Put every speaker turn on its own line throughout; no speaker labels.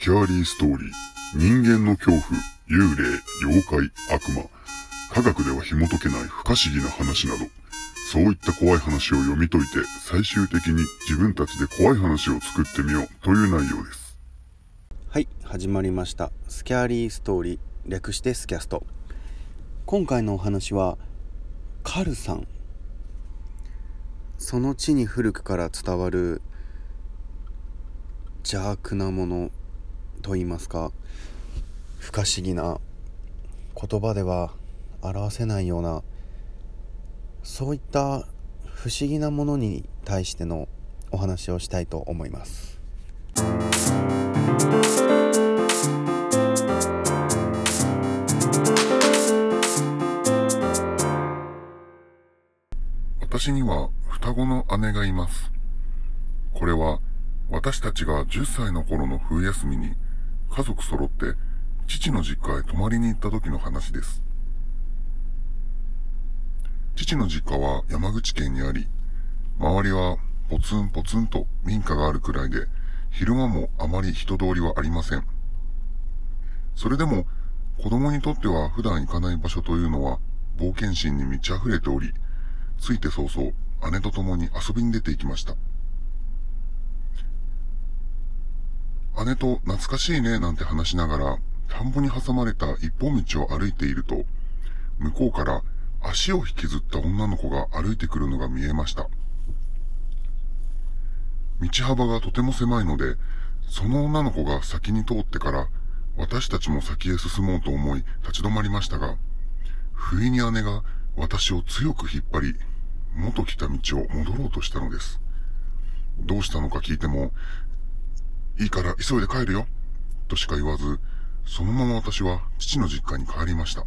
スキャーリーストーリー、人間の恐怖、幽霊、妖怪、悪魔、科学では紐解けない不可思議な話など、そういった怖い話を読み解いて、最終的に自分たちで怖い話を作ってみよう。という内容です。
はい、始まりました。スキャーリーストーリー、略してスキャスト。今回のお話は、カルさん。その地に古くから伝わる邪悪なもの。と言いますか不可思議な言葉では表せないようなそういった不思議なものに対してのお話をしたいと思います。
私には双子の姉がいます。これは私たちが10歳の頃の冬休みに家族揃って父の実家へ泊まりに行った時の話です。父の実家は山口県にあり、周りはポツンポツンと民家があるくらいで、昼間もあまり人通りはありません。それでも子供にとっては普段行かない場所というのは冒険心に満ち溢れており、ついて早々姉と共に遊びに出て行きました。姉と懐かしいねなんて話しながら、田んぼに挟まれた一本道を歩いていると、向こうから足を引きずった女の子が歩いてくるのが見えました。道幅がとても狭いので、その女の子が先に通ってから、私たちも先へ進もうと思い立ち止まりましたが、不意に姉が私を強く引っ張り、元来た道を戻ろうとしたのです。どうしたのか聞いても、いいから急いで帰るよ。としか言わず、そのまま私は父の実家に帰りました。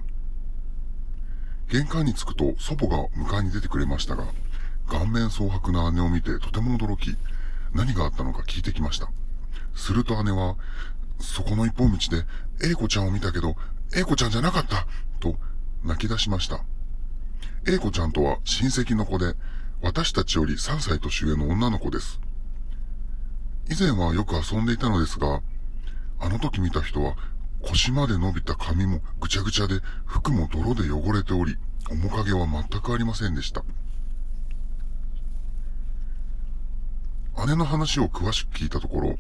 玄関に着くと祖母が迎えに出てくれましたが、顔面蒼白な姉を見てとても驚き、何があったのか聞いてきました。すると姉は、そこの一本道で、英子ちゃんを見たけど、英子ちゃんじゃなかったと泣き出しました。英子ちゃんとは親戚の子で、私たちより3歳年上の女の子です。以前はよく遊んでいたのですが、あの時見た人は腰まで伸びた髪もぐちゃぐちゃで服も泥で汚れており、面影は全くありませんでした。姉の話を詳しく聞いたところ、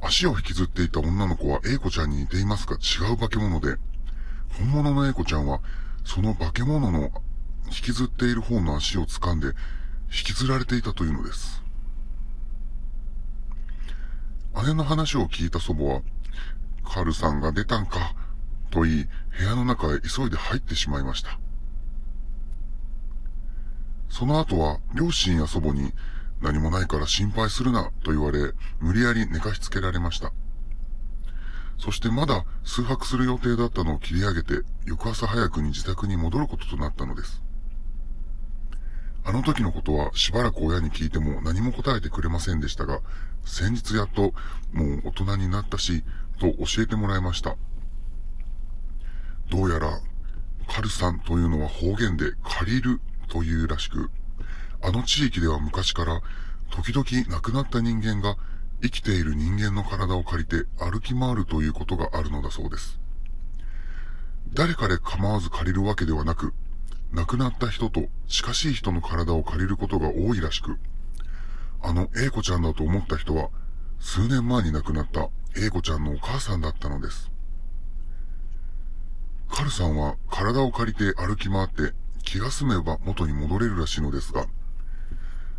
足を引きずっていた女の子は英子ちゃんに似ていますが違う化け物で、本物の英子ちゃんはその化け物の引きずっている方の足を掴んで引きずられていたというのです。姉の話を聞いた祖母は、カルさんが出たんか、と言い、部屋の中へ急いで入ってしまいました。その後は、両親や祖母に、何もないから心配するな、と言われ、無理やり寝かしつけられました。そしてまだ数泊する予定だったのを切り上げて、翌朝早くに自宅に戻ることとなったのです。あの時のことはしばらく親に聞いても何も答えてくれませんでしたが、先日やっともう大人になったし、と教えてもらいました。どうやら、カルさんというのは方言で借りるというらしく、あの地域では昔から時々亡くなった人間が生きている人間の体を借りて歩き回るということがあるのだそうです。誰かで構わず借りるわけではなく、亡くなった人と近しい人の体を借りることが多いらしく、あの A 子ちゃんだと思った人は、数年前に亡くなった A 子ちゃんのお母さんだったのです。カルさんは体を借りて歩き回って気が済めば元に戻れるらしいのですが、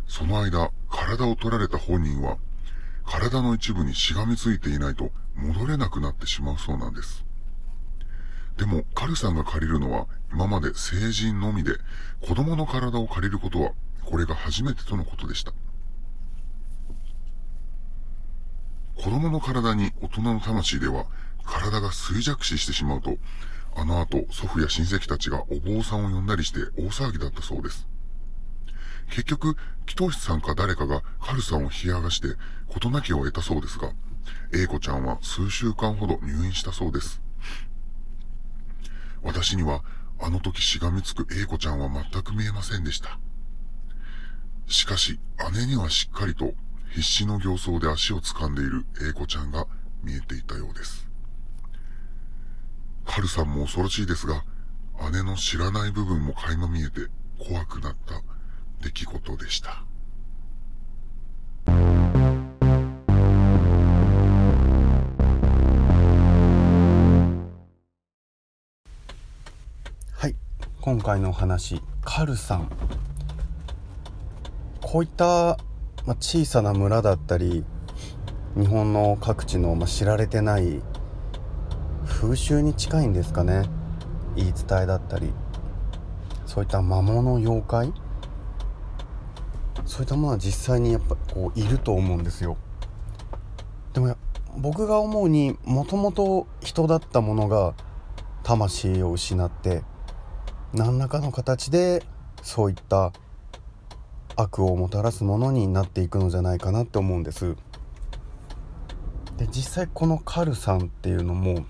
その間、体を取られた本人は、体の一部にしがみついていないと戻れなくなってしまうそうなんです。でも、カルさんが借りるのは今まで成人のみで、子供の体を借りることは、これが初めてとのことでした。子供の体に大人の魂では、体が衰弱死してしまうと、あの後、祖父や親戚たちがお坊さんを呼んだりして大騒ぎだったそうです。結局、祈祷師さんか誰かがカルさんを冷やがして、事なきを得たそうですが、英子ちゃんは数週間ほど入院したそうです。私にはあの時しがみつく英子ちゃんは全く見えませんでした。しかし、姉にはしっかりと必死の形相で足を掴んでいる英子ちゃんが見えていたようです。春さんも恐ろしいですが、姉の知らない部分も垣間見えて怖くなった出来事でした。
今回のお話カルさん。こういった、ま、小さな村だったり日本の各地の、ま、知られてない風習に近いんですかね。言い伝えだったり。そういった魔物妖怪。そういったものは実際にやっぱこういると思うんですよ。でも僕が思うにもともと人だったものが魂を失って何らかの形でそういった悪をもたらすものになっていくのじゃないかなって思うんです。で実際このカルさんっていうのも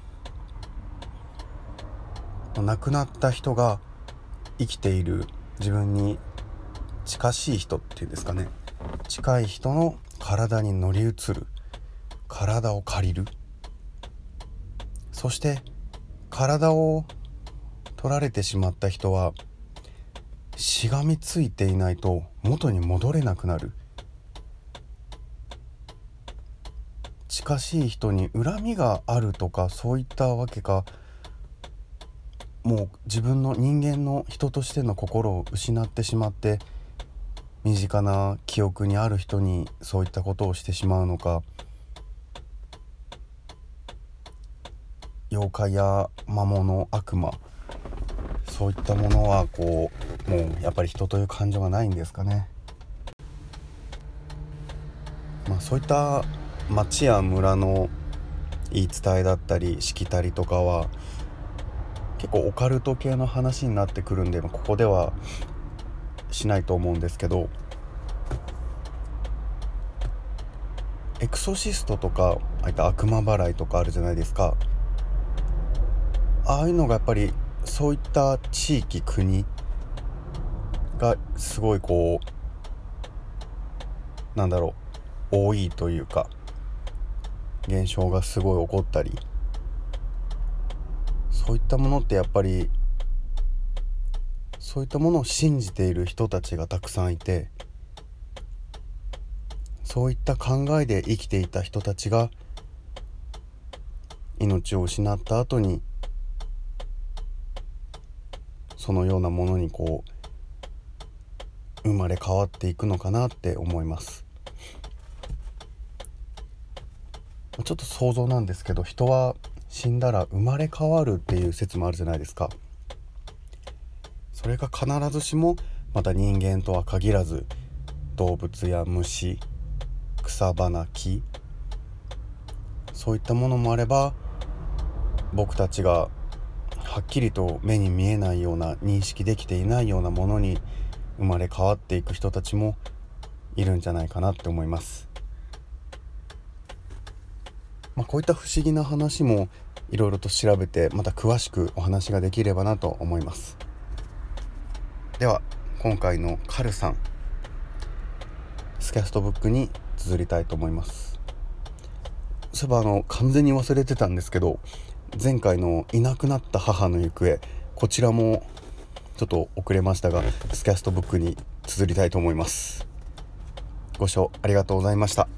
亡くなった人が生きている自分に近しい人っていうんですかね。近い人の体に乗り移る。体を借りる。そして体を取られてしまった人はしがみついていないと元に戻れなくなる。近しい人に恨みがあるとかそういったわけかもう自分の人間の人としての心を失ってしまって身近な記憶にある人にそういったことをしてしまうのか妖怪や魔物悪魔そういったものはこうもうやっぱり人という感情がないんですかね。まあ、そういった町や村の言い伝えだったりしきたりとかは結構オカルト系の話になってくるんでここではしないと思うんですけどエクソシストとかああいった悪魔払いとかあるじゃないですかああいうのがやっぱりそういった地域国がすごいこうなんだろう多いというか現象がすごい起こったりそういったものってやっぱりそういったものを信じている人たちがたくさんいてそういった考えで生きていた人たちが命を失った後にそのようなものにこう生まれ変わっていくのかなって思います。ちょっと想像なんですけど人は死んだら生まれ変わるっていう説もあるじゃないですか。それが必ずしもまた人間とは限らず動物や虫草花木そういったものもあれば僕たちがはっきりと目に見えないような認識できていないようなものに生まれ変わっていく人たちもいるんじゃないかなって思います。まあ、こういった不思議な話もいろいろと調べてまた詳しくお話ができればなと思いますでは今回のカルさんスキャストブックに綴りたいと思いますそういえばあの完全に忘れてたんですけど前回のいなくなった母の行方こちらもちょっと遅れましたがスキャストブックに綴りたいと思いますご視聴ありがとうございました